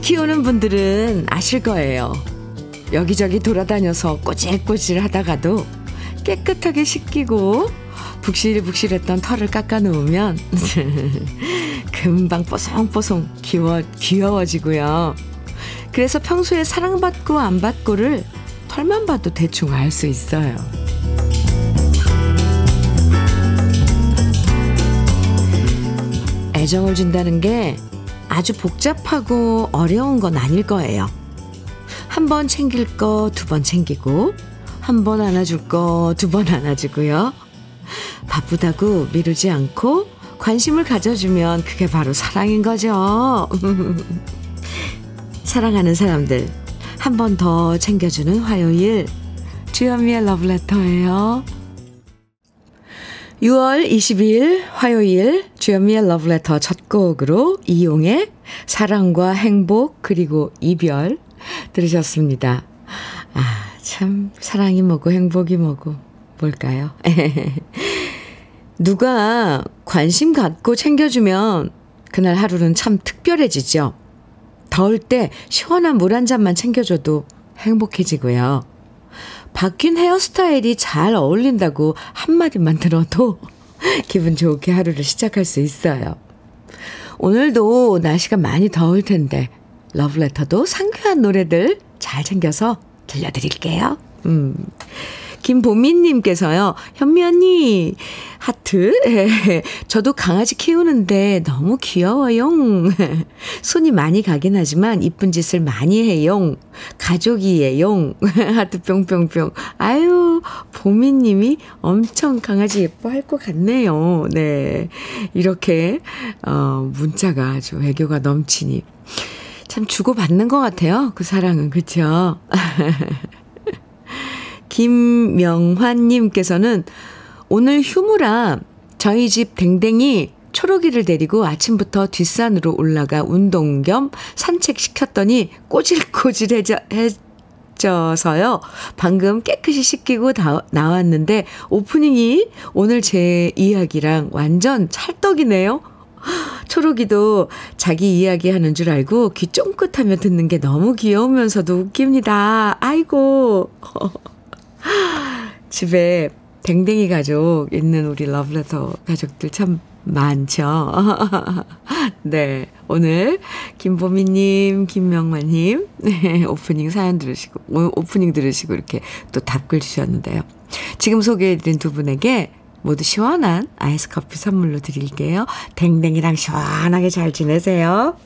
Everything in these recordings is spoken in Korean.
키우는 분들은 아실 거예요. 여기저기 돌아다녀서 꼬질꼬질 하다가도 깨끗하게 씻기고 북실북실했던 털을 깎아 놓으면 금방 뽀송뽀송 귀여, 귀여워지고요. 그래서 평소에 사랑받고 안 받고를 털만 봐도 대충 알 수 있어요. 애정을 준다는 게 아주 복잡하고 어려운 건 아닐 거예요. 한 번 챙길 거 두 번 챙기고, 한 번 안아줄 거 두 번 안아주고요. 바쁘다고 미루지 않고 관심을 가져주면 그게 바로 사랑인 거죠. 사랑하는 사람들, 한 번 더 챙겨주는 화요일, 주현미의 러브레터예요. 6월 22일 화요일 주현미의 러브레터 첫 곡으로 이용의 사랑과 행복 그리고 이별 들으셨습니다. 아, 참 사랑이 뭐고 행복이 뭐고 뭘까요? 누가 관심 갖고 챙겨주면 그날 하루는 참 특별해지죠. 더울 때 시원한 물 한 잔만 챙겨줘도 행복해지고요. 바뀐 헤어스타일이 잘 어울린다고 한마디만 들어도 기분 좋게 하루를 시작할 수 있어요. 오늘도 날씨가 많이 더울 텐데 러브레터도 상쾌한 노래들 잘 챙겨서 들려드릴게요. 음. 김보민님께서요, 현미 언니, 하트. 저도 강아지 키우는데 너무 귀여워요. 손이 많이 가긴 하지만 이쁜 짓을 많이 해요. 가족이에요. 하트 뿅뿅뿅. 아유, 보민님이 엄청 강아지 예뻐할 것 같네요. 네. 이렇게, 어, 문자가 아주 애교가 넘치니. 참 주고받는 것 같아요. 그 사랑은. 그쵸? 김명환님께서는 오늘 휴무라 저희 집 댕댕이 초록이를 데리고 아침부터 뒷산으로 올라가 운동 겸 산책시켰더니 꼬질꼬질해져서요. 방금 깨끗이 씻기고 다, 나왔는데 오프닝이 오늘 제 이야기랑 완전 찰떡이네요. 초록이도 자기 이야기 하는 줄 알고 귀 쫑긋하며 듣는 게 너무 귀여우면서도 웃깁니다. 아이고. 집에 댕댕이 가족 있는 우리 러브레터 가족들 참 많죠. 네. 오늘 김보미님, 김명만님, 네, 오프닝 사연 들으시고, 오프닝 들으시고 이렇게 또 답글 주셨는데요. 지금 소개해드린 두 분에게 모두 시원한 아이스 커피 선물로 드릴게요. 댕댕이랑 시원하게 잘 지내세요.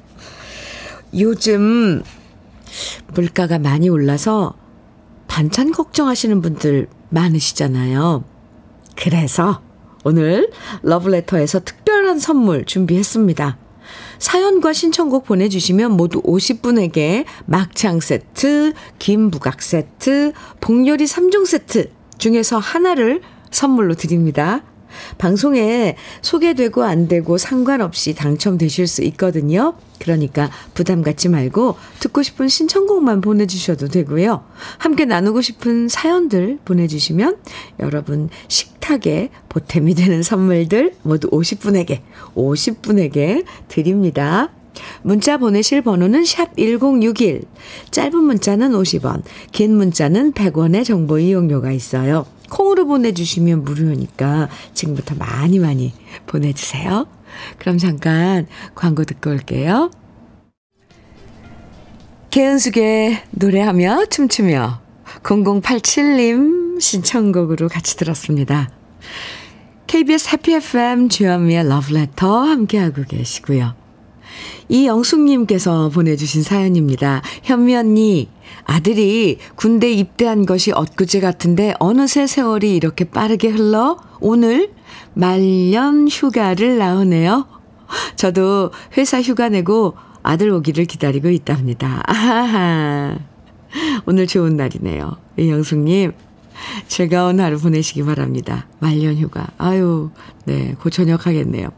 요즘 물가가 많이 올라서 반찬 걱정하시는 분들 많으시잖아요. 그래서 오늘 러브레터에서 특별한 선물 준비했습니다. 사연과 신청곡 보내주시면 모두 50분에게 막창 세트, 김부각 세트, 복요리 3종 세트 중에서 하나를 선물로 드립니다. 방송에 소개되고 안 되고 상관없이 당첨되실 수 있거든요. 그러니까 부담 갖지 말고 듣고 싶은 신청곡만 보내주셔도 되고요. 함께 나누고 싶은 사연들 보내주시면 여러분 식탁에 보탬이 되는 선물들 모두 50분에게, 50분에게 드립니다. 문자 보내실 번호는 샵 1061. 짧은 문자는 50원, 긴 문자는 100원의 정보 이용료가 있어요. 콩으로 보내주시면 무료니까 지금부터 많이 많이 보내주세요. 그럼 잠깐 광고 듣고 올게요. 개은숙의 노래하며 춤추며 0087님 신청곡으로 같이 들었습니다. KBS 해피 FM 주현미의 러브레터 함께하고 계시고요. 이영숙님께서 보내주신 사연입니다. 현미 언니, 아들이 군대 입대한 것이 엊그제 같은데 어느새 세월이 이렇게 빠르게 흘러 오늘 말년 휴가를 나오네요. 저도 회사 휴가 내고 아들 오기를 기다리고 있답니다. 아하하. 오늘 좋은 날이네요. 이영숙님, 즐거운 하루 보내시기 바랍니다. 말년 휴가. 아유, 네, 고저녁 하겠네요.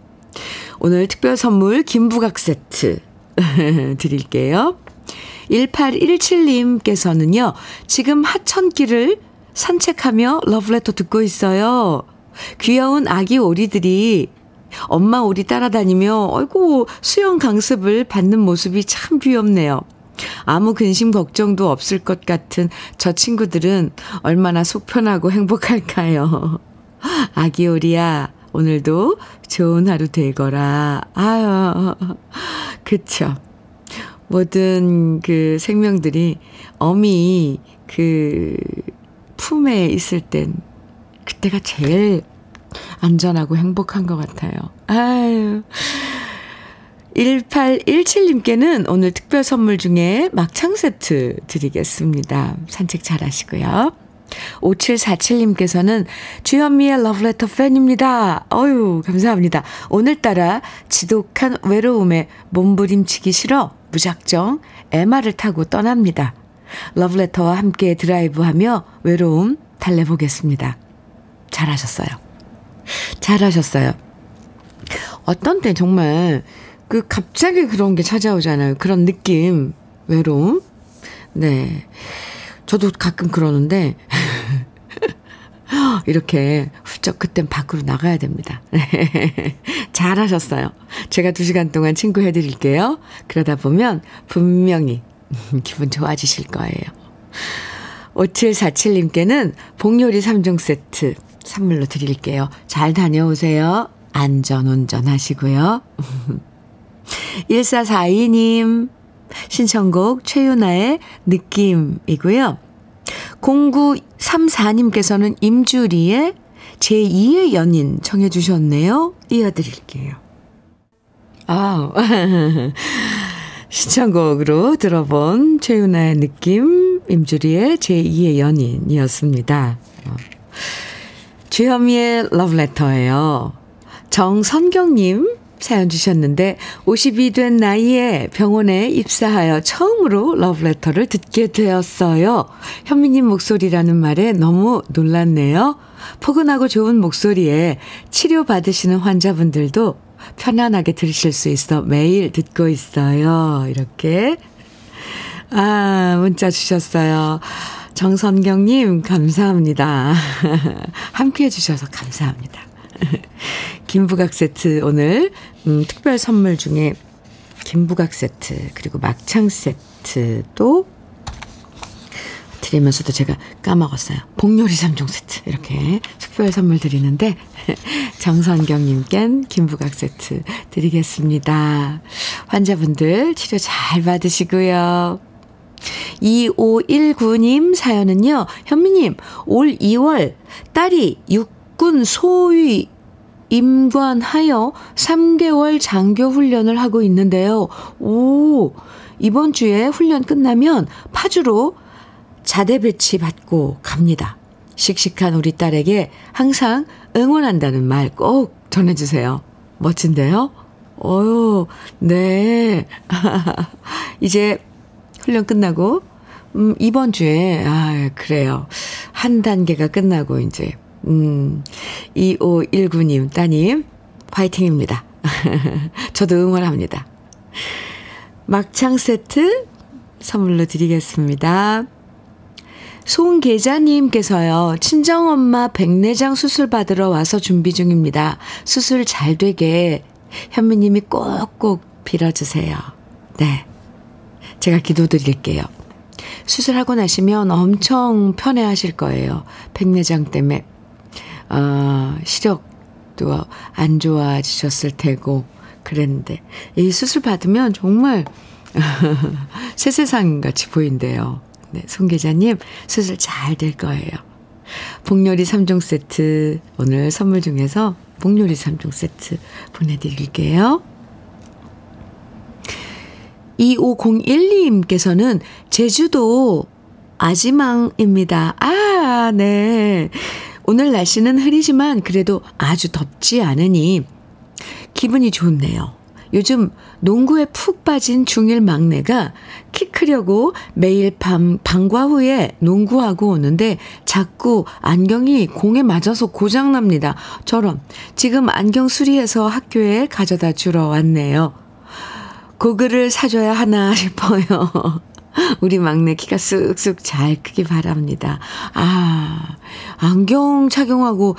오늘 특별 선물 김부각 세트 드릴게요. 1817님께서는요, 지금 하천길을 산책하며 러브레터 듣고 있어요. 귀여운 아기 오리들이 엄마 오리 따라다니며, 어이구, 수영 강습을 받는 모습이 참 귀엽네요. 아무 근심 걱정도 없을 것 같은 저 친구들은 얼마나 속 편하고 행복할까요? 아기 오리야, 오늘도 좋은 하루 되거라. 아유, 그쵸. 모든 그 생명들이 어미 그 품에 있을 땐 그때가 제일 안전하고 행복한 것 같아요. 아유. 1817님께는 오늘 특별 선물 중에 막창 세트 드리겠습니다. 산책 잘 하시고요. 5747님께서는 주현미의 러브레터 팬입니다. 어유 감사합니다. 오늘따라 지독한 외로움에 몸부림치기 싫어 무작정 MR을 타고 떠납니다. 러브레터와 함께 드라이브하며 외로움 달래보겠습니다. 잘하셨어요. 잘하셨어요. 어떤 때 정말 그 갑자기 그런 게 찾아오잖아요. 그런 느낌, 외로움. 네. 저도 가끔 그러는데, 이렇게 훌쩍 그땐 밖으로 나가야 됩니다. 잘하셨어요. 제가 두 시간 동안 친구 해드릴게요. 그러다 보면 분명히 기분 좋아지실 거예요. 5747님께는 복요리 3종 세트 선물로 드릴게요. 잘 다녀오세요. 안전 운전 하시고요. 1442님 신청곡 최윤아의 느낌이고요. 0934님께서는 임주리의 제2의 연인 청해 주셨네요. 이어드릴게요. 아 신청곡으로 들어본 최윤아의 느낌, 임주리의 제2의 연인이었습니다. 주현미의 러브레터예요. 정선경님 사연 주셨는데 50이 된 나이에 병원에 입사하여 처음으로 러브레터를 듣게 되었어요. 현미님 목소리라는 말에 너무 놀랐네요. 포근하고 좋은 목소리에 치료받으시는 환자분들도 편안하게 들으실 수 있어 매일 듣고 있어요. 이렇게. 아, 문자 주셨어요. 정선경님, 감사합니다. 함께 해 주셔서 감사합니다. 김부각 세트 오늘 음, 특별 선물 중에 김부각 세트 그리고 막창 세트도 드리면서도 제가 까먹었어요. 복요리 3종 세트 이렇게 특별 선물 드리는데 정선경님껜 김부각 세트 드리겠습니다. 환자분들 치료 잘 받으시고요. 2519님 사연은요. 현미님 올 2월 딸이 육군 소위 임관하여 3개월 장교 훈련을 하고 있는데요. 오, 이번 주에 훈련 끝나면 파주로 자대 배치 받고 갑니다. 씩씩한 우리 딸에게 항상 응원한다는 말 꼭 전해주세요. 멋진데요? 어유, 네. 이제 훈련 끝나고, 음, 이번 주에, 아, 그래요. 한 단계가 끝나고, 이제, 음, 2519님, 따님, 화이팅입니다. 저도 응원합니다. 막창 세트 선물로 드리겠습니다. 송계자님께서요, 친정엄마 백내장 수술 받으러 와서 준비 중입니다. 수술 잘 되게 현미님이 꼭꼭 빌어주세요. 네. 제가 기도 드릴게요. 수술하고 나시면 엄청 편해 하실 거예요. 백내장 때문에 어, 시력도 안 좋아지셨을 테고 그랬는데 이 수술 받으면 정말 새 세상 같이 보인대요. 네, 송 기자님 수술 잘 될 거예요. 복요리 3종 세트 오늘 선물 중에서 복요리 3종 세트 보내드릴게요. 2501님께서는 제주도 아지망입니다. 아, 네. 오늘 날씨는 흐리지만 그래도 아주 덥지 않으니 기분이 좋네요. 요즘 농구에 푹 빠진 중1 막내가 키 크려고 매일 밤 방과 후에 농구하고 오는데 자꾸 안경이 공에 맞아서 고장납니다. 저런 지금 안경 수리해서 학교에 가져다 주러 왔네요. 고글을 사줘야 하나 싶어요. 우리 막내 키가 쑥쑥 잘 크기 바랍니다. 아, 안경 착용하고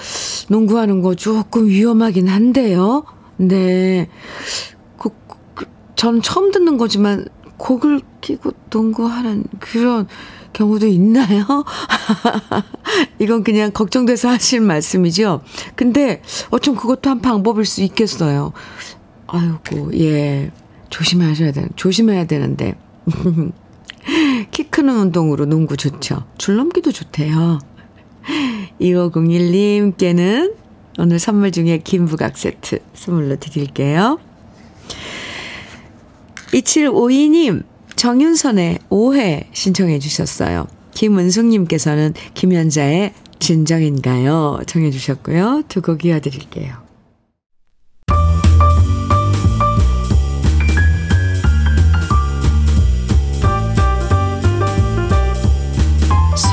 농구하는 거 조금 위험하긴 한데요. 네. 그, 그, 전 처음 듣는 거지만 곡을 끼고 농구하는 그런 경우도 있나요? 이건 그냥 걱정돼서 하신 말씀이죠. 근데 어쩜 그것도 한 방법일 수 있겠어요. 아이고, 예. 조심하셔야 되, 조심해야 되는데. 키 크는 운동으로 농구 좋죠. 줄넘기도 좋대요. 2501님께는 오늘 선물 중에 김부각 세트 선물로 드릴게요. 2752님, 정윤선의 오해 신청해 주셨어요. 김은숙님께서는 김연자의 진정인가요? 정해 주셨고요. 두 곡 이어드릴게요.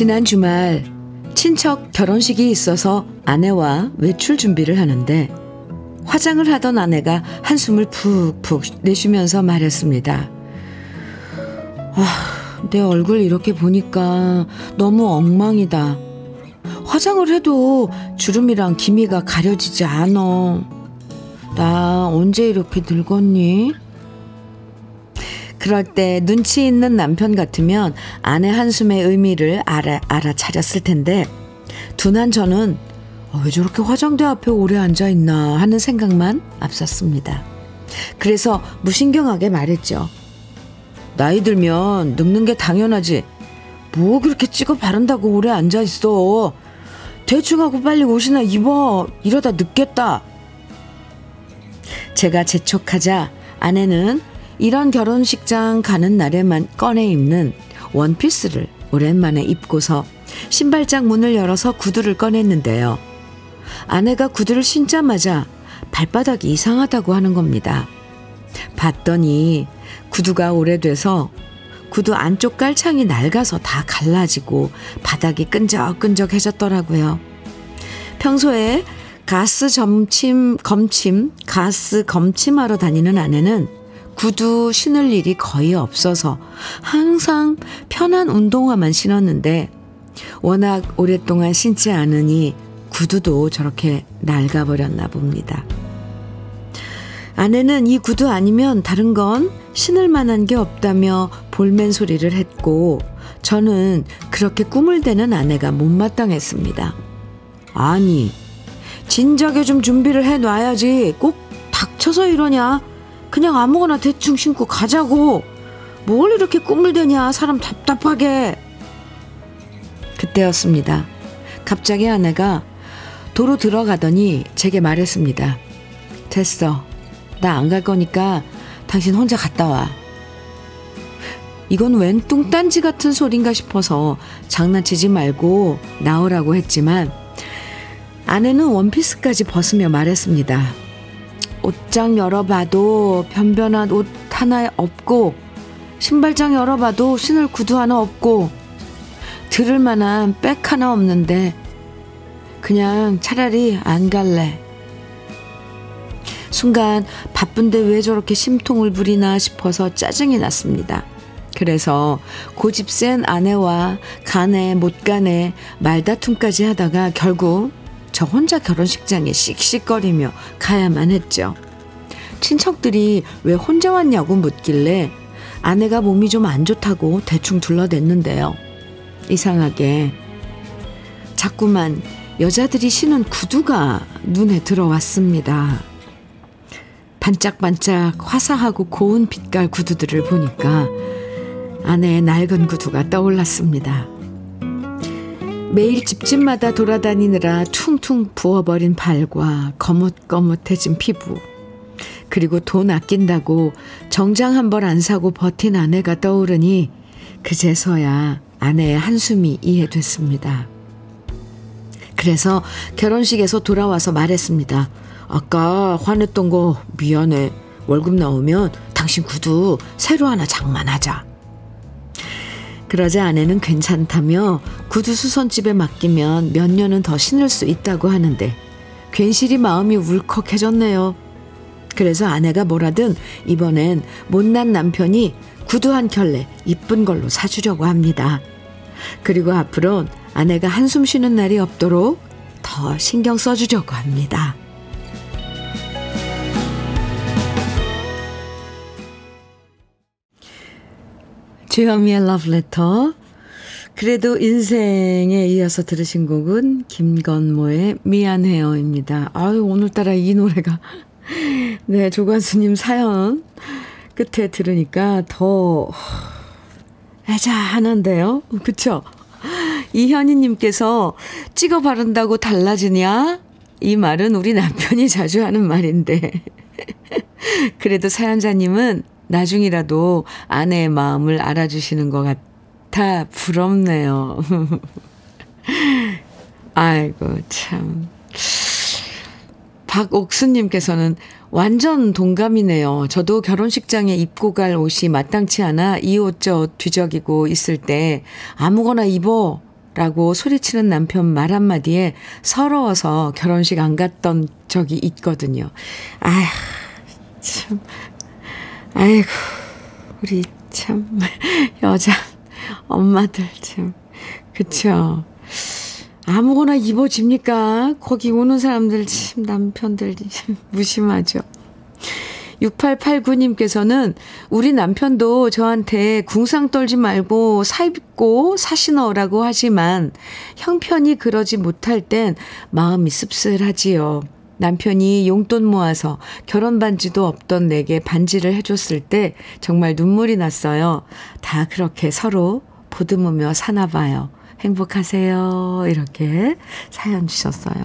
지난 주말 친척 결혼식이 있어서 아내와 외출 준비를 하는데 화장을 하던 아내가 한숨을 푹푹 내쉬면서 말했습니다. 아, 내 얼굴 이렇게 보니까 너무 엉망이다. 화장을 해도 주름이랑 기미가 가려지지 않어. 나 언제 이렇게 늙었니? 그럴 때 눈치 있는 남편 같으면 아내 한숨의 의미를 알아, 알아차렸을 텐데 둔한 저는 어, 왜 저렇게 화장대 앞에 오래 앉아 있나 하는 생각만 앞섰습니다. 그래서 무신경하게 말했죠. 나이 들면 늙는 게 당연하지. 뭐 그렇게 찍어 바른다고 오래 앉아 있어. 대충 하고 빨리 옷이나 입어. 이러다 늦겠다. 제가 재촉하자 아내는 이런 결혼식장 가는 날에만 꺼내 입는 원피스를 오랜만에 입고서 신발장 문을 열어서 구두를 꺼냈는데요. 아내가 구두를 신자마자 발바닥이 이상하다고 하는 겁니다. 봤더니 구두가 오래돼서 구두 안쪽 깔창이 낡아서 다 갈라지고 바닥이 끈적끈적해졌더라고요. 평소에 가스 점침, 검침, 가스 검침하러 다니는 아내는 구두 신을 일이 거의 없어서 항상 편한 운동화만 신었는데 워낙 오랫동안 신지 않으니 구두도 저렇게 낡아버렸나 봅니다. 아내는 이 구두 아니면 다른 건 신을 만한 게 없다며 볼멘 소리를 했고 저는 그렇게 꿈을 대는 아내가 못마땅했습니다. 아니 진작에 좀 준비를 해놔야지 꼭 닥쳐서 이러냐 그냥 아무거나 대충 신고 가자고. 뭘 이렇게 꿈을 대냐, 사람 답답하게. 그때였습니다. 갑자기 아내가 도로 들어가더니 제게 말했습니다. 됐어. 나 안 갈 거니까 당신 혼자 갔다 와. 이건 웬 뚱딴지 같은 소린가 싶어서 장난치지 말고 나오라고 했지만 아내는 원피스까지 벗으며 말했습니다. 옷장 열어봐도 변변한 옷 하나 없고 신발장 열어봐도 신을 구두 하나 없고 들을 만한 백 하나 없는데 그냥 차라리 안 갈래. 순간 바쁜데 왜 저렇게 심통을 부리나 싶어서 짜증이 났습니다. 그래서 고집 센 아내와 가네 못 가네 말다툼까지 하다가 결국 저 혼자 결혼식장에 씩씩거리며 가야만 했죠. 친척들이 왜 혼자 왔냐고 묻길래 아내가 몸이 좀 안 좋다고 대충 둘러댔는데요. 이상하게 자꾸만 여자들이 신은 구두가 눈에 들어왔습니다. 반짝반짝 화사하고 고운 빛깔 구두들을 보니까 아내의 낡은 구두가 떠올랐습니다. 매일 집집마다 돌아다니느라 퉁퉁 부어버린 발과 거뭇거뭇해진 피부, 그리고 돈 아낀다고 정장 한 벌 안 사고 버틴 아내가 떠오르니 그제서야 아내의 한숨이 이해됐습니다. 그래서 결혼식에서 돌아와서 말했습니다. 아까 화냈던 거 미안해. 월급 나오면 당신 구두 새로 하나 장만하자. 그러자 아내는 괜찮다며 구두 수선집에 맡기면 몇 년은 더 신을 수 있다고 하는데 괜시리 마음이 울컥해졌네요. 그래서 아내가 뭐라든 이번엔 못난 남편이 구두 한 켤레 이쁜 걸로 사주려고 합니다. 그리고 앞으론 아내가 한숨 쉬는 날이 없도록 더 신경 써주려고 합니다. 주현미의 러브레터. 그래도 인생에 이어서 들으신 곡은 김건모의 미안해요입니다. 아유, 오늘따라 이 노래가. 네, 조관수님 사연 끝에 들으니까 더 애자하는데요. 그쵸? 이현희님께서 찍어 바른다고 달라지냐? 이 말은 우리 남편이 자주 하는 말인데. 그래도 사연자님은 나중이라도 아내의 마음을 알아주시는 것 같아 부럽네요. 아이고, 참. 박옥수님께서는 완전 동감이네요. 저도 결혼식장에 입고 갈 옷이 마땅치 않아 이 옷 저 옷 뒤적이고 있을 때 아무거나 입어 라고 소리치는 남편 말 한마디에 서러워서 결혼식 안 갔던 적이 있거든요. 아휴, 참. 아이고, 우리 참, 여자, 엄마들 참. 그쵸. 아무거나 입어집니까? 거기 오는 사람들 참 남편들 참 무심하죠. 6889님께서는 우리 남편도 저한테 궁상 떨지 말고 사 입고 사시너라고 하지만 형편이 그러지 못할 땐 마음이 씁쓸하지요. 남편이 용돈 모아서 결혼 반지도 없던 내게 반지를 해줬을 때 정말 눈물이 났어요. 다 그렇게 서로 보듬으며 사나 봐요. 행복하세요. 이렇게 사연 주셨어요.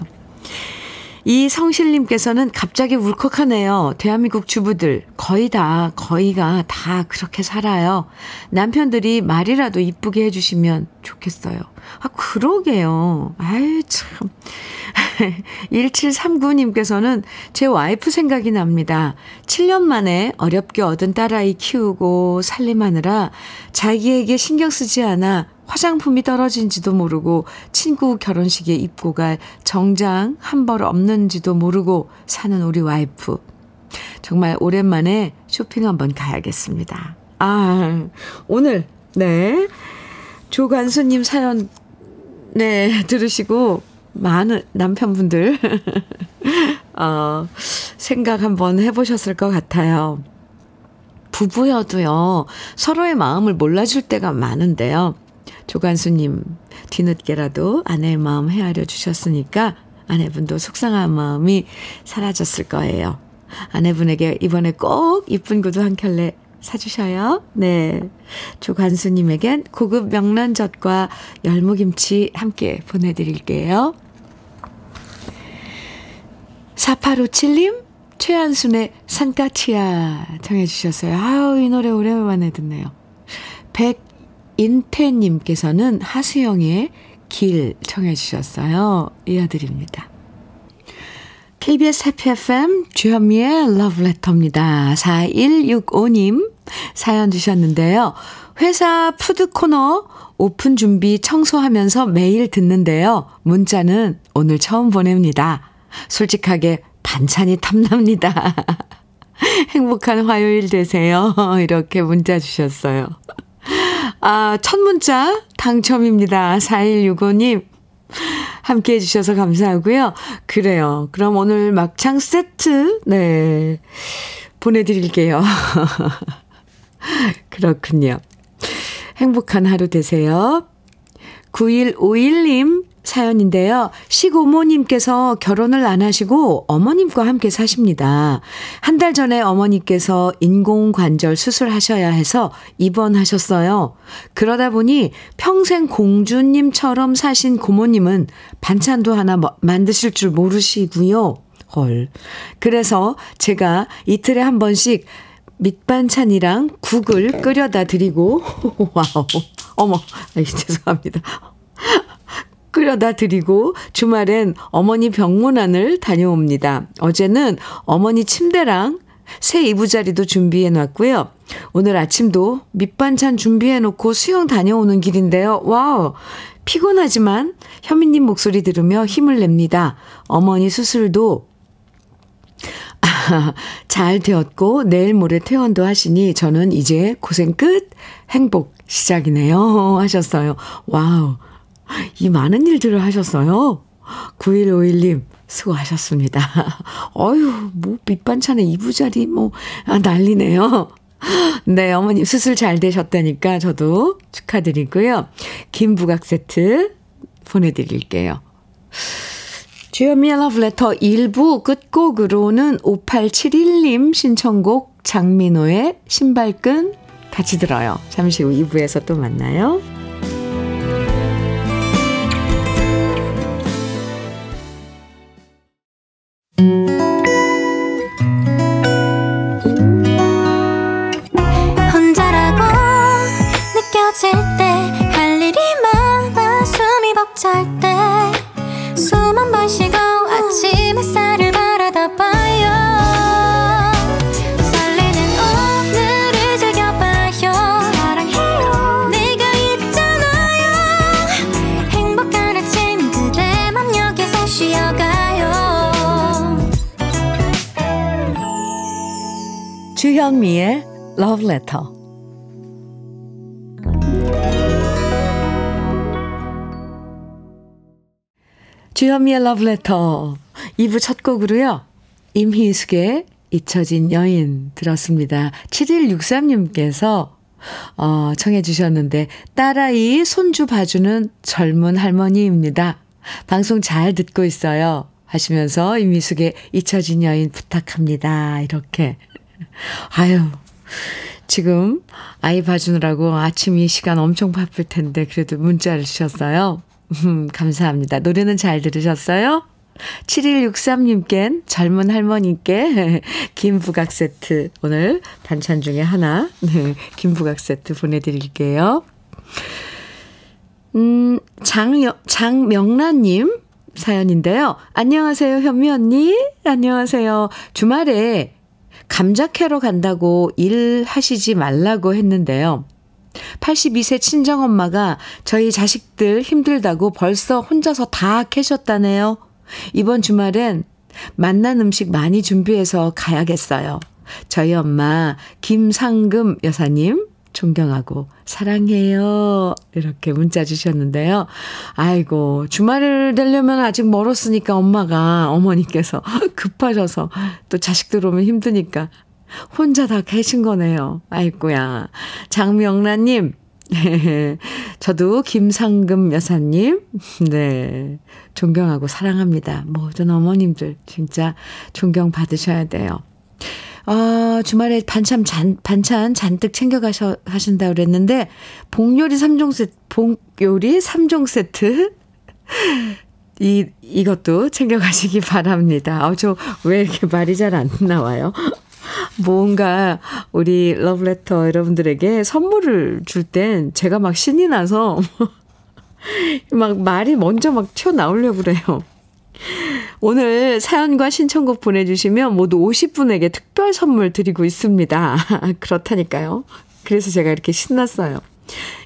이 성실님께서는 갑자기 울컥하네요. 대한민국 주부들 거의 다 거의가 다 그렇게 살아요. 남편들이 말이라도 이쁘게 해주시면 좋겠어요. 아 그러게요. 아유 참. 1739님께서는 제 와이프 생각이 납니다. 7년 만에 어렵게 얻은 딸아이 키우고 살림하느라 자기에게 신경 쓰지 않아 화장품이 떨어진지도 모르고 친구 결혼식에 입고 갈 정장 한 벌 없는지도 모르고 사는 우리 와이프. 정말 오랜만에 쇼핑 한번 가야겠습니다. 아, 오늘, 네. 조관수님 사연, 네, 들으시고, 많은 남편분들, 어, 생각 한번 해보셨을 것 같아요. 부부여도요, 서로의 마음을 몰라줄 때가 많은데요. 조관수님 뒤늦게라도 아내의 마음 헤아려 주셨으니까 아내분도 속상한 마음이 사라졌을 거예요. 아내분에게 이번에 꼭 이쁜 구두 한 켤레 사주셔요. 네. 조관수님에겐 고급 명란젓과 열무김치 함께 보내드릴게요. 4857님, 최한순의 산까치야 정해주셨어요. 아우, 이 노래 오랜만에 듣네요. 100 인태님께서는 하수영의 길 청해 주셨어요. 이어드립니다. KBS 해피 FM 주현미의 러브레터입니다. 4165님 사연 주셨는데요. 회사 푸드 코너 오픈 준비 청소하면서 매일 듣는데요. 문자는 오늘 처음 보냅니다. 솔직하게 반찬이 탐납니다. 행복한 화요일 되세요. 이렇게 문자 주셨어요. 아, 첫 문자 당첨입니다. 4165님. 함께 해주셔서 감사하고요. 그래요. 그럼 오늘 막창 세트, 네. 보내드릴게요. 그렇군요. 행복한 하루 되세요. 9151님 사연인데요. 시고모님께서 결혼을 안 하시고 어머님과 함께 사십니다. 한 달 전에 어머니께서 인공관절 수술하셔야 해서 입원하셨어요. 그러다 보니 평생 공주님처럼 사신 고모님은 반찬도 하나 뭐 만드실 줄 모르시고요. 헐. 그래서 제가 이틀에 한 번씩 밑반찬이랑 국을 끓여다 드리고, 와우. 어머, 아이, 죄송합니다. 끓여다 드리고 주말엔 어머니 병문안을 다녀옵니다. 어제는 어머니 침대랑 새 이부자리도 준비해 놨고요. 오늘 아침도 밑반찬 준비해 놓고 수영 다녀오는 길인데요. 와우! 피곤하지만 현미님 목소리 들으며 힘을 냅니다. 어머니 수술도 아, 잘 되었고 내일 모레 퇴원도 하시니 저는 이제 고생 끝 행복 시작이네요 하셨어요. 와우 이 많은 일들을 하셨어요. 9151님 수고하셨습니다. 어휴 뭐 밑반찬에 이부자리 뭐 아, 난리네요. 네, 어머님 수술 잘 되셨다니까 저도 축하드리고요. 김부각 세트 보내드릴게요. 주현미의 러브레터 1부 끝곡으로는 5871님 신청곡 장민호의 신발끈 같이 들어요. 잠시 후 2부에서 또 만나요. Letter. 주현미의 Letter 2부 첫 곡으로요. 임희숙의 잊혀진 여인 들었습니다. 7163님께서 어, 청해 주셨는데 딸아이 손주 봐주는 젊은 할머니입니다. 방송 잘 듣고 있어요. 하시면서 임희숙의 잊혀진 여인 부탁합니다. 이렇게 아유, 지금 아이 봐주느라고 아침 이 시간 엄청 바쁠 텐데 그래도 문자를 주셨어요. 음, 감사합니다. 노래는 잘 들으셨어요? 7163님께 젊은 할머니께 김부각 세트 오늘 반찬 중에 하나 네, 김부각 세트 보내드릴게요. 음, 장, 장명란님 사연인데요. 안녕하세요, 현미 언니. 안녕하세요. 주말에 감자 캐러 간다고 일하시지 말라고 했는데요. 82세 친정엄마가 저희 자식들 힘들다고 벌써 혼자서 다 캐셨다네요. 이번 주말엔 만난 음식 많이 준비해서 가야겠어요. 저희 엄마 김상금 여사님 존경하고 사랑해요. 이렇게 문자 주셨는데요. 아이고, 주말을 되려면 아직 멀었으니까 엄마가, 어머니께서 급하셔서 또 자식들 오면 힘드니까 혼자 다 계신 거네요. 아이고야. 장명란님, 저도 김상금 여사님, 네. 존경하고 사랑합니다. 모든 어머님들 진짜 존경받으셔야 돼요. 아, 주말에 반찬 잔, 반찬 잔뜩 챙겨가셔, 하신다 그랬는데, 복요리 3종 세트, 복요리 3종 세트. 이, 이것도 챙겨가시기 바랍니다. 아, 저 왜 이렇게 말이 잘 안 나와요? 뭔가 우리 러브레터 여러분들에게 선물을 줄 땐 제가 막 신이 나서 막 말이 먼저 막 튀어나오려고 그래요. 오늘 사연과 신청곡 보내주시면 모두 50분에게 특별 선물 드리고 있습니다. 그렇다니까요. 그래서 제가 이렇게 신났어요.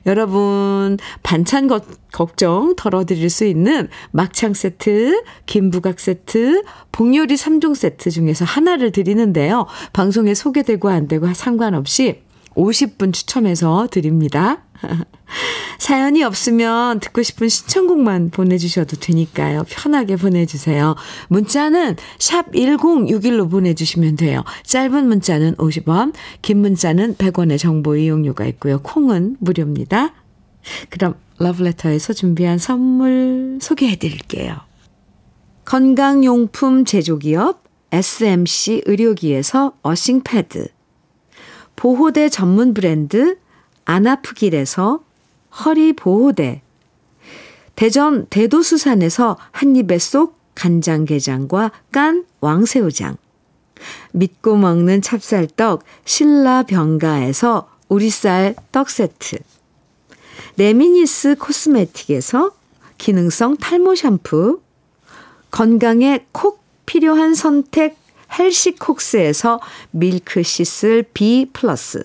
여러분, 반찬 거, 걱정 덜어드릴 수 있는 막창 세트, 김부각 세트, 복요리 3종 세트 중에서 하나를 드리는데요. 방송에 소개되고 안 되고 상관없이 50분 추첨해서 드립니다. 사연이 없으면 듣고 싶은 신청곡만 보내주셔도 되니까요. 편하게 보내주세요. 문자는 샵 1061로 보내주시면 돼요. 짧은 문자는 50원, 긴 문자는 100원의 정보 이용료가 있고요. 콩은 무료입니다. 그럼 러브레터에서 준비한 선물 소개해 드릴게요. 건강용품 제조기업 SMC 의료기에서 어싱패드 보호대 전문 브랜드 안 아프길에서 허리 보호대, 대전 대도수산에서 한입에 쏙 간장게장과 깐 왕새우장, 믿고 먹는 찹쌀떡 신라명과에서 우리쌀 떡 세트, 레미니스 코스메틱에서 기능성 탈모 샴푸, 건강에 콕 필요한 선택 헬시콕스에서 밀크시슬 B 플러스,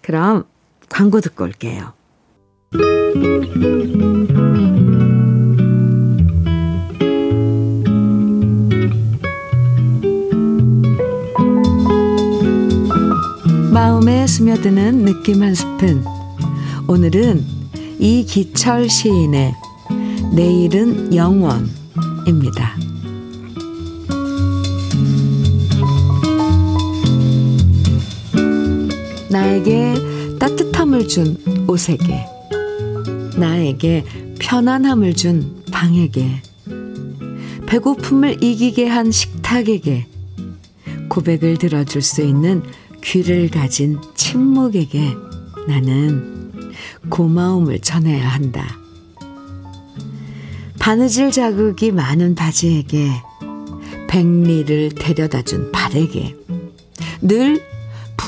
그럼 광고 듣고 올게요. 마음에 스며드는 느낌 한 스푼. 오늘은 이기철 시인의 내일은 영원입니다. 나에게 따뜻함을 준 옷에게, 나에게 편안함을 준 방에게, 배고픔을 이기게 한 식탁에게, 고백을 들어줄 수 있는 귀를 가진 침묵에게 나는 고마움을 전해야 한다. 바느질 자국이 많은 바지에게 백리를 데려다 준 발에게 늘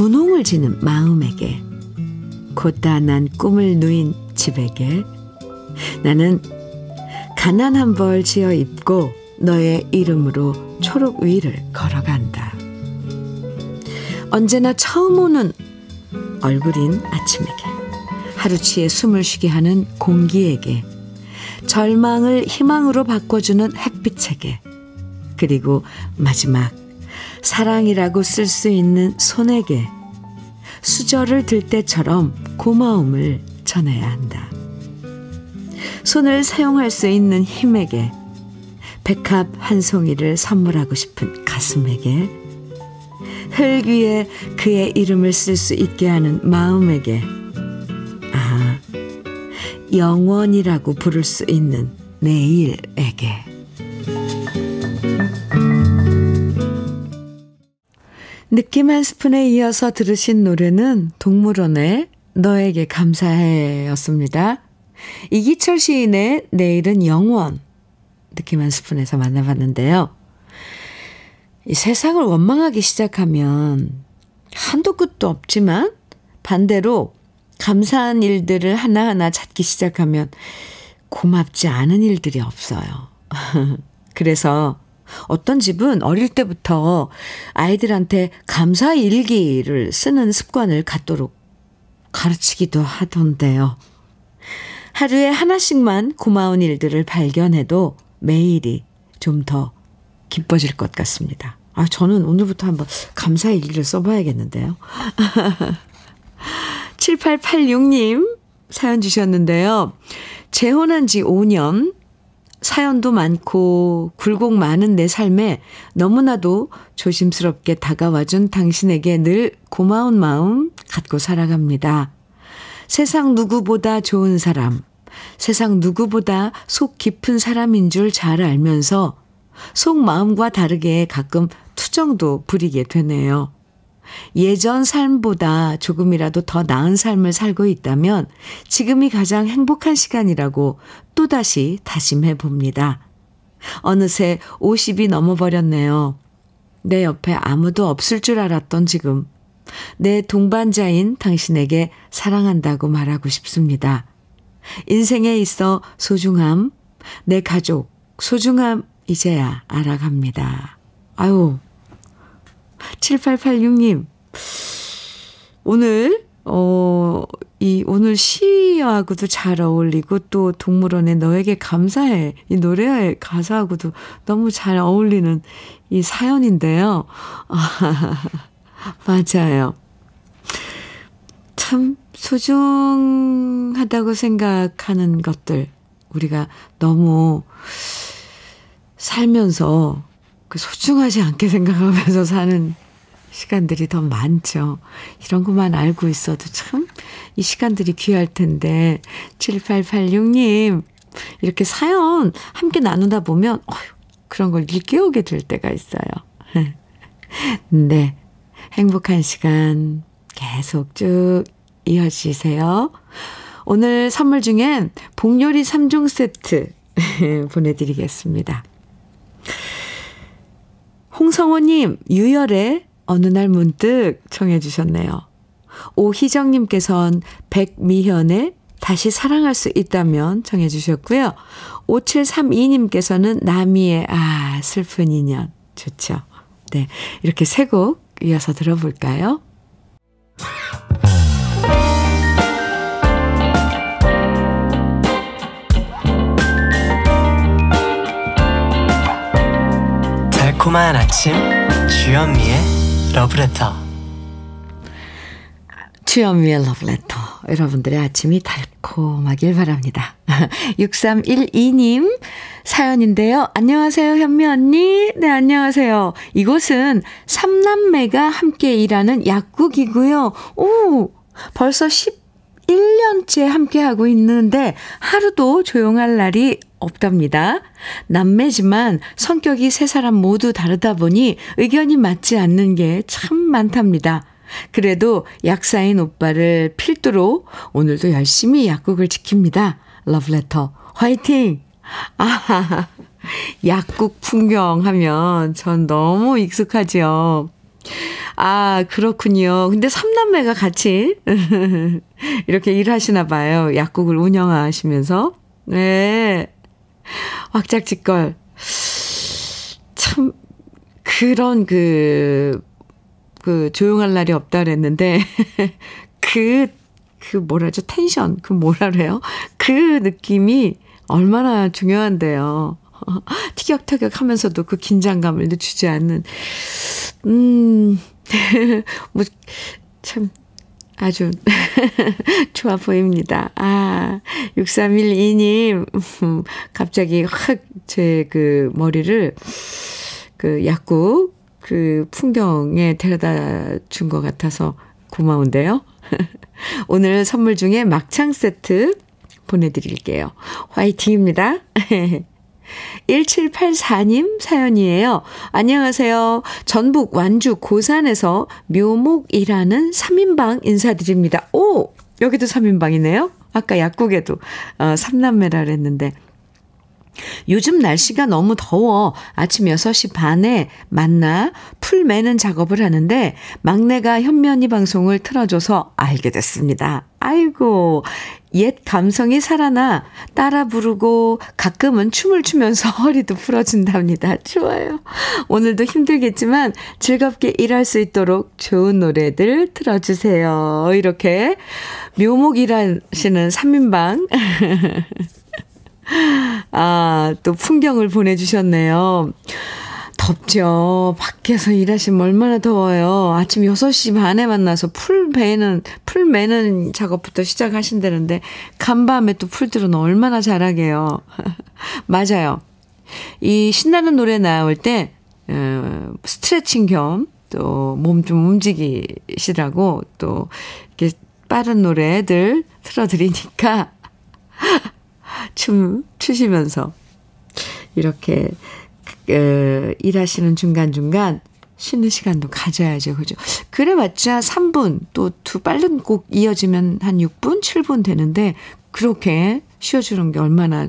분홍을 지는 마음에게 고단한 꿈을 누인 집에게 나는 가난한 벌 지어 입고 너의 이름으로 초록 위를 걸어간다. 언제나 처음 오는 얼굴인 아침에게 하루치에 숨을 쉬게 하는 공기에게 절망을 희망으로 바꿔주는 햇빛에게 그리고 마지막 사랑이라고 쓸 수 있는 손에게 수저를 들 때처럼 고마움을 전해야 한다. 손을 사용할 수 있는 힘에게 백합 한 송이를 선물하고 싶은 가슴에게 흙 위에 그의 이름을 쓸 수 있게 하는 마음에게 아 영원이라고 부를 수 있는 내일에게 느낌 한 스푼에 이어서 들으신 노래는 동물원의 너에게 감사해 였습니다. 이기철 시인의 내일은 영원 느낌 한 스푼에서 만나봤는데요. 이 세상을 원망하기 시작하면 한도 끝도 없지만 반대로 감사한 일들을 하나하나 찾기 시작하면 고맙지 않은 일들이 없어요. 그래서 어떤 집은 어릴 때부터 아이들한테 감사 일기를 쓰는 습관을 갖도록 가르치기도 하던데요. 하루에 하나씩만 고마운 일들을 발견해도 매일이 좀 더 기뻐질 것 같습니다. 아, 저는 오늘부터 한번 감사 일기를 써봐야겠는데요. 7886님 사연 주셨는데요. 재혼한 지 5년, 사연도 많고 굴곡 많은 내 삶에 너무나도 조심스럽게 다가와준 당신에게 늘 고마운 마음 갖고 살아갑니다. 세상 누구보다 좋은 사람, 세상 누구보다 속 깊은 사람인 줄 잘 알면서 속 마음과 다르게 가끔 투정도 부리게 되네요. 예전 삶보다 조금이라도 더 나은 삶을 살고 있다면 지금이 가장 행복한 시간이라고 또다시 다짐해 봅니다. 어느새 50이 넘어버렸네요. 내 옆에 아무도 없을 줄 알았던 지금. 내 동반자인 당신에게 사랑한다고 말하고 싶습니다. 인생에 있어 소중함, 내 가족, 소중함, 이제야 알아갑니다. 아유, 7886님, 오늘, 어, 이 오늘 시하고도 잘 어울리고 또 동물원의 너에게 감사해 이 노래 가사하고도 너무 잘 어울리는 이 사연인데요. 아, 맞아요. 참 소중하다고 생각하는 것들 우리가 너무 살면서 그 소중하지 않게 생각하면서 사는 시간들이 더 많죠. 이런 것만 알고 있어도 참 이 시간들이 귀할 텐데 7886님 이렇게 사연 함께 나누다 보면 어휴, 그런 걸 일깨우게 될 때가 있어요. 네. 행복한 시간 계속 쭉 이어지세요. 오늘 선물 중엔 복요리 3종 세트 보내드리겠습니다. 홍성호님, 유열의 어느 날 문득 청해 주셨네요. 오희정님께선 백미현의 다시 사랑할 수 있다면 청해 주셨고요. 5732님께서는 나미의 아 슬픈 인연 좋죠. 네 이렇게 세 곡 이어서 들어볼까요? 달콤한 아침 주현미의 러브레터 주현미의 러브레터 여러분들의 아침이 달콤하길 바랍니다. 6312님 사연인데요. 안녕하세요 현미 언니. 네 안녕하세요. 이곳은 삼남매가 함께 일하는 약국이고요. 오 벌써 11년째 함께하고 있는데 하루도 조용할 날이 없답니다. 남매지만 성격이 세 사람 모두 다르다 보니 의견이 맞지 않는 게 참 많답니다. 그래도 약사인 오빠를 필두로 오늘도 열심히 약국을 지킵니다. 러브레터 화이팅! 아, 약국 풍경 하면 전 너무 익숙하지요. 아, 그렇군요. 근데 삼남매가 같이 이렇게 일하시나 봐요. 약국을 운영하시면서. 네. 왁작지껄. 참, 그런 그, 그, 조용할 날이 없다 그랬는데, 그, 그 뭐라죠? 텐션, 그 뭐라 그래요? 그 느낌이 얼마나 중요한데요. 티격태격 하면서도 그 긴장감을 늦추지 않는, 음, 뭐, 참, 아주 좋아 보입니다. 아, 6312님, 갑자기 확 제 그 머리를 그 약국 그 풍경에 데려다 준 것 같아서 고마운데요. 오늘 선물 중에 막창 세트 보내드릴게요. 화이팅입니다. 1784님 사연이에요. 안녕하세요. 전북 완주 고산에서 묘목이라는 3인방 인사드립니다. 오! 여기도 3인방이네요. 아까 약국에도 어, 3남매라 그랬는데 요즘 날씨가 너무 더워 아침 6시 반에 만나 풀 매는 작업을 하는데 막내가 현면이 방송을 틀어줘서 알게 됐습니다. 아이고, 옛 감성이 살아나 따라 부르고 가끔은 춤을 추면서 허리도 풀어준답니다. 좋아요. 오늘도 힘들겠지만 즐겁게 일할 수 있도록 좋은 노래들 틀어주세요. 이렇게 묘목 일하시는 3인방. 아, 또 풍경을 보내주셨네요. 덥죠. 밖에서 일하시면 얼마나 더워요. 아침 6시 반에 만나서 풀 베는, 풀 매는 작업부터 시작하신다는데, 간밤에 또 풀들은 얼마나 자라게요. 맞아요. 이 신나는 노래 나올 때, 어, 스트레칭 겸, 또 몸 좀 움직이시라고, 또, 이렇게 빠른 노래들 틀어드리니까, 춤 추시면서, 이렇게 그, 일하시는 중간중간 쉬는 시간도 가져야죠. 그죠? 그래봤자 3분, 또 두 빠른 곡 이어지면 한 6분, 7분 되는데, 그렇게 쉬어주는 게 얼마나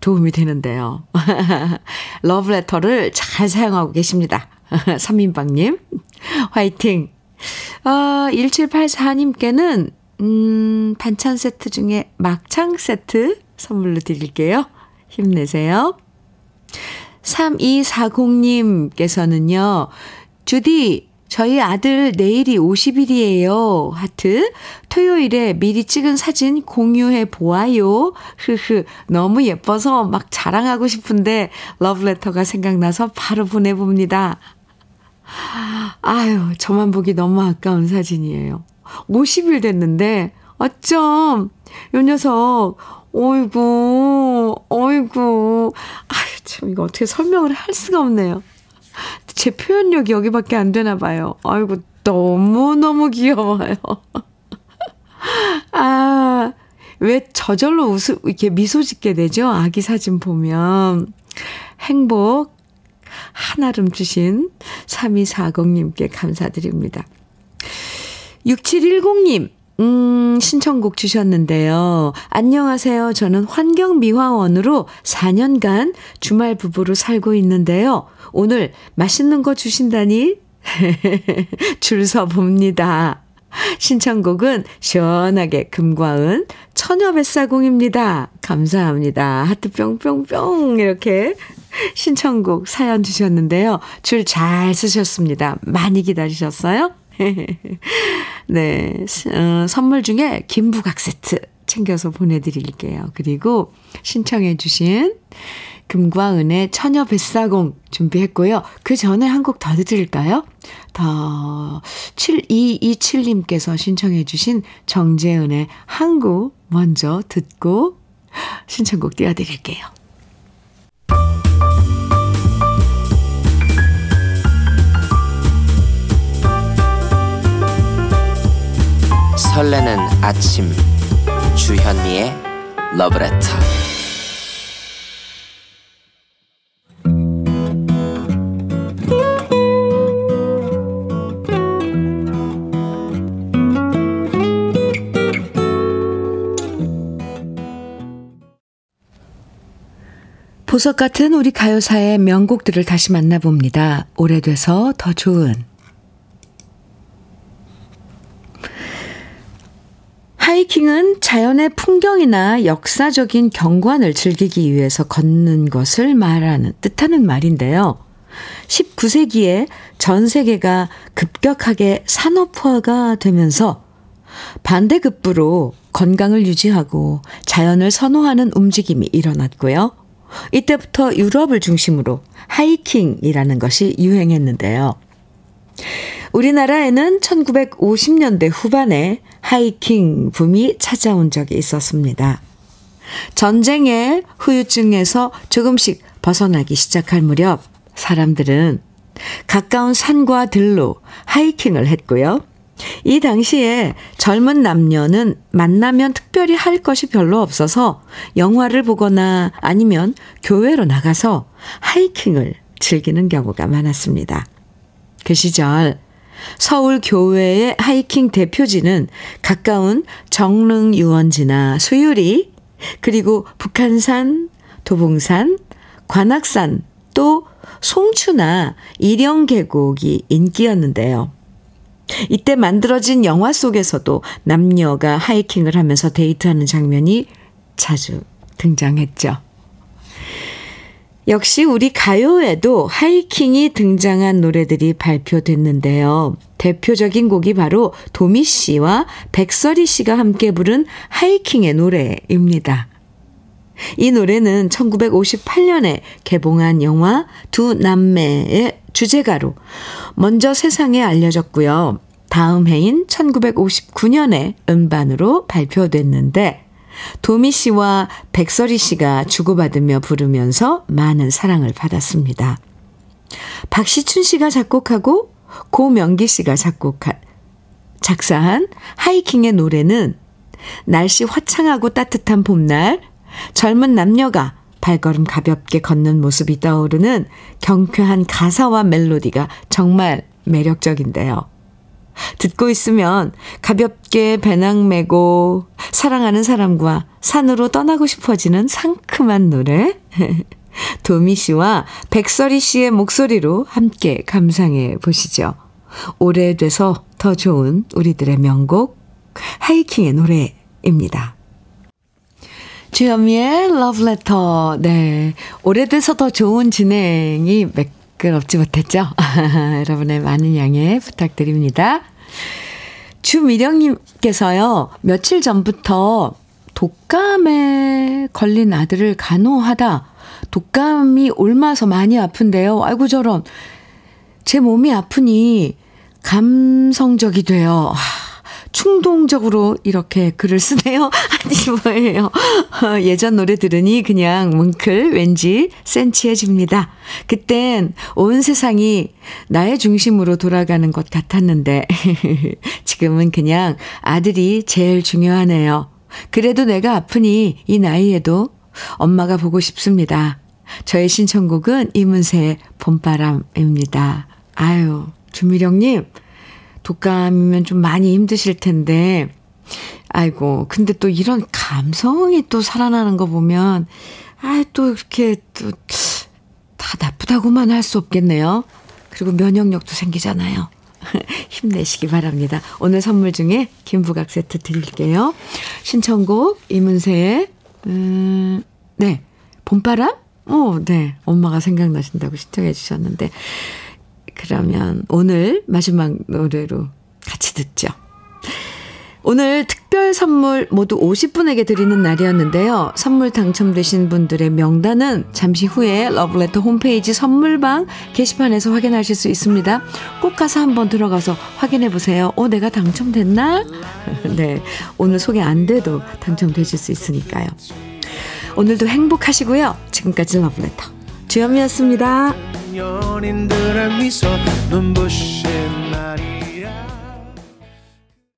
도움이 되는데요. 러브레터를 잘 사용하고 계십니다. 3인방님, 화이팅! 아, 1784님께는, 음, 반찬 세트 중에 막창 세트 선물로 드릴게요. 힘내세요. 3240님께서는요, 주디, 저희 아들 내일이 50일이에요. 하트. 토요일에 미리 찍은 사진 공유해 보아요. 흐흐. 너무 예뻐서 막 자랑하고 싶은데 러브레터가 생각나서 바로 보내봅니다. 아유, 저만 보기 너무 아까운 사진이에요. 50일 됐는데 어쩜 요 녀석 어이구 어이구 아유 참 이거 어떻게 설명을 할 수가 없네요. 제 표현력이 여기밖에 안 되나 봐요. 아이고, 너무너무 귀여워요. 아, 왜 저절로 웃음, 이렇게 미소 짓게 되죠? 아기 사진 보면. 행복 한아름 주신 3240님께 감사드립니다. 6710님, 음, 신청곡 주셨는데요. 안녕하세요. 저는 환경미화원으로 4년간 주말 부부로 살고 있는데요. 오늘 맛있는 거 주신다니 줄 서 봅니다. 신청곡은 시원하게 금과은 처녀뱃사공입니다. 감사합니다. 하트 뿅뿅뿅 이렇게 신청곡 사연 주셨는데요. 줄 잘 쓰셨습니다. 많이 기다리셨어요? 네, 어, 선물 중에 김부각 세트 챙겨서 보내드릴게요. 그리고 신청해 주신 금과 은의 처녀 뱃사공 준비했고요. 그 전에 한 곡 더 드릴까요? 더 7227님께서 신청해 주신 정재은의 한곡 먼저 듣고 신청곡 띄워드릴게요. 설레는 아침 주현미의 러브레터 보석 같은 우리 가요사의 명곡들을 다시 만나봅니다. 오래돼서 더 좋은. 하이킹은 자연의 풍경이나 역사적인 경관을 즐기기 위해서 걷는 것을 말하는 뜻하는 말인데요. 19세기에 전 세계가 급격하게 산업화가 되면서 반대급부로 건강을 유지하고 자연을 선호하는 움직임이 일어났고요. 이때부터 유럽을 중심으로 하이킹이라는 것이 유행했는데요. 우리나라에는 1950년대 후반에 하이킹 붐이 찾아온 적이 있었습니다. 전쟁의 후유증에서 조금씩 벗어나기 시작할 무렵 사람들은 가까운 산과 들로 하이킹을 했고요. 이 당시에 젊은 남녀는 만나면 특별히 할 것이 별로 없어서 영화를 보거나 아니면 교회로 나가서 하이킹을 즐기는 경우가 많았습니다. 그 시절 서울 교회의 하이킹 대표지는 가까운 정릉 유원지나 수유리, 그리고 북한산, 도봉산, 관악산, 또 송추나 일영 계곡이 인기였는데요. 이때 만들어진 영화 속에서도 남녀가 하이킹을 하면서 데이트하는 장면이 자주 등장했죠. 역시 우리 가요에도 하이킹이 등장한 노래들이 발표됐는데요. 대표적인 곡이 바로 도미 씨와 백설이 씨가 함께 부른 하이킹의 노래입니다. 이 노래는 1958년에 개봉한 영화 두 남매의 주제가로 먼저 세상에 알려졌고요. 다음 해인 1959년에 음반으로 발표됐는데 도미 씨와 백설이 씨가 주고받으며 부르면서 많은 사랑을 받았습니다. 박시춘 씨가 작곡하고 고명기 씨가 작곡한 작사한 하이킹의 노래는 날씨 화창하고 따뜻한 봄날 젊은 남녀가 발걸음 가볍게 걷는 모습이 떠오르는 경쾌한 가사와 멜로디가 정말 매력적인데요. 듣고 있으면 가볍게 배낭 메고 사랑하는 사람과 산으로 떠나고 싶어지는 상큼한 노래. 도미 씨와 백설이 씨의 목소리로 함께 감상해 보시죠. 오래돼서 더 좋은 우리들의 명곡 하이킹의 노래입니다. 주현미의 러브레터. 네. 오래돼서 더 좋은 진행이 매 끄럽지 못했죠? 여러분의 많은 양해 부탁드립니다. 주미령님께서요, 며칠 전부터 독감에 걸린 아들을 간호하다 독감이 옮아서 많이 아픈데요. 아이고, 저런. 제 몸이 아프니 감성적이 돼요. 충동적으로 이렇게 글을 쓰네요. 아니, 뭐예요. 예전 노래 들으니 그냥 뭉클 왠지 센치해집니다. 그땐 온 세상이 나의 중심으로 돌아가는 것 같았는데, 지금은 그냥 아들이 제일 중요하네요. 그래도 내가 아프니 이 나이에도 엄마가 보고 싶습니다. 저의 신청곡은 이문세의 봄바람입니다. 아유, 주미령님, 독감이면 좀 많이 힘드실 텐데, 아이고, 근데 또 이런 감성이 또 살아나는 거 보면, 아, 또 이렇게 또, 다 나쁘다고만 할 수 없겠네요. 그리고 면역력도 생기잖아요. 힘내시기 바랍니다. 오늘 선물 중에 김부각 세트 드릴게요. 신청곡, 이문세의, 음, 네, 봄바람? 어, 네. 엄마가 생각나신다고 신청해 주셨는데, 그러면 오늘 마지막 노래로 같이 듣죠. 오늘 특별 선물 모두 50분에게 드리는 날이었는데요. 선물 당첨되신 분들의 명단은 잠시 후에 러브레터 홈페이지 선물방 게시판에서 확인하실 수 있습니다. 꼭 가서 한번 들어가서 확인해 보세요. 어, 내가 당첨됐나? 네. 오늘 소개 안 돼도 당첨되실 수 있으니까요. 오늘도 행복하시고요. 지금까지 러브레터 주현미였습니다. 연인들의 미소 날이